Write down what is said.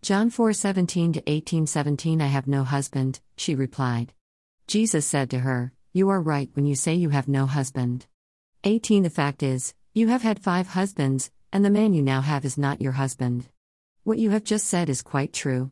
John 4 17 to 17 I have no husband, she replied. Jesus said to her, You are right when you say you have no husband. 18 The fact is, you have had five husbands, and the man you now have is not your husband. What you have just said is quite true.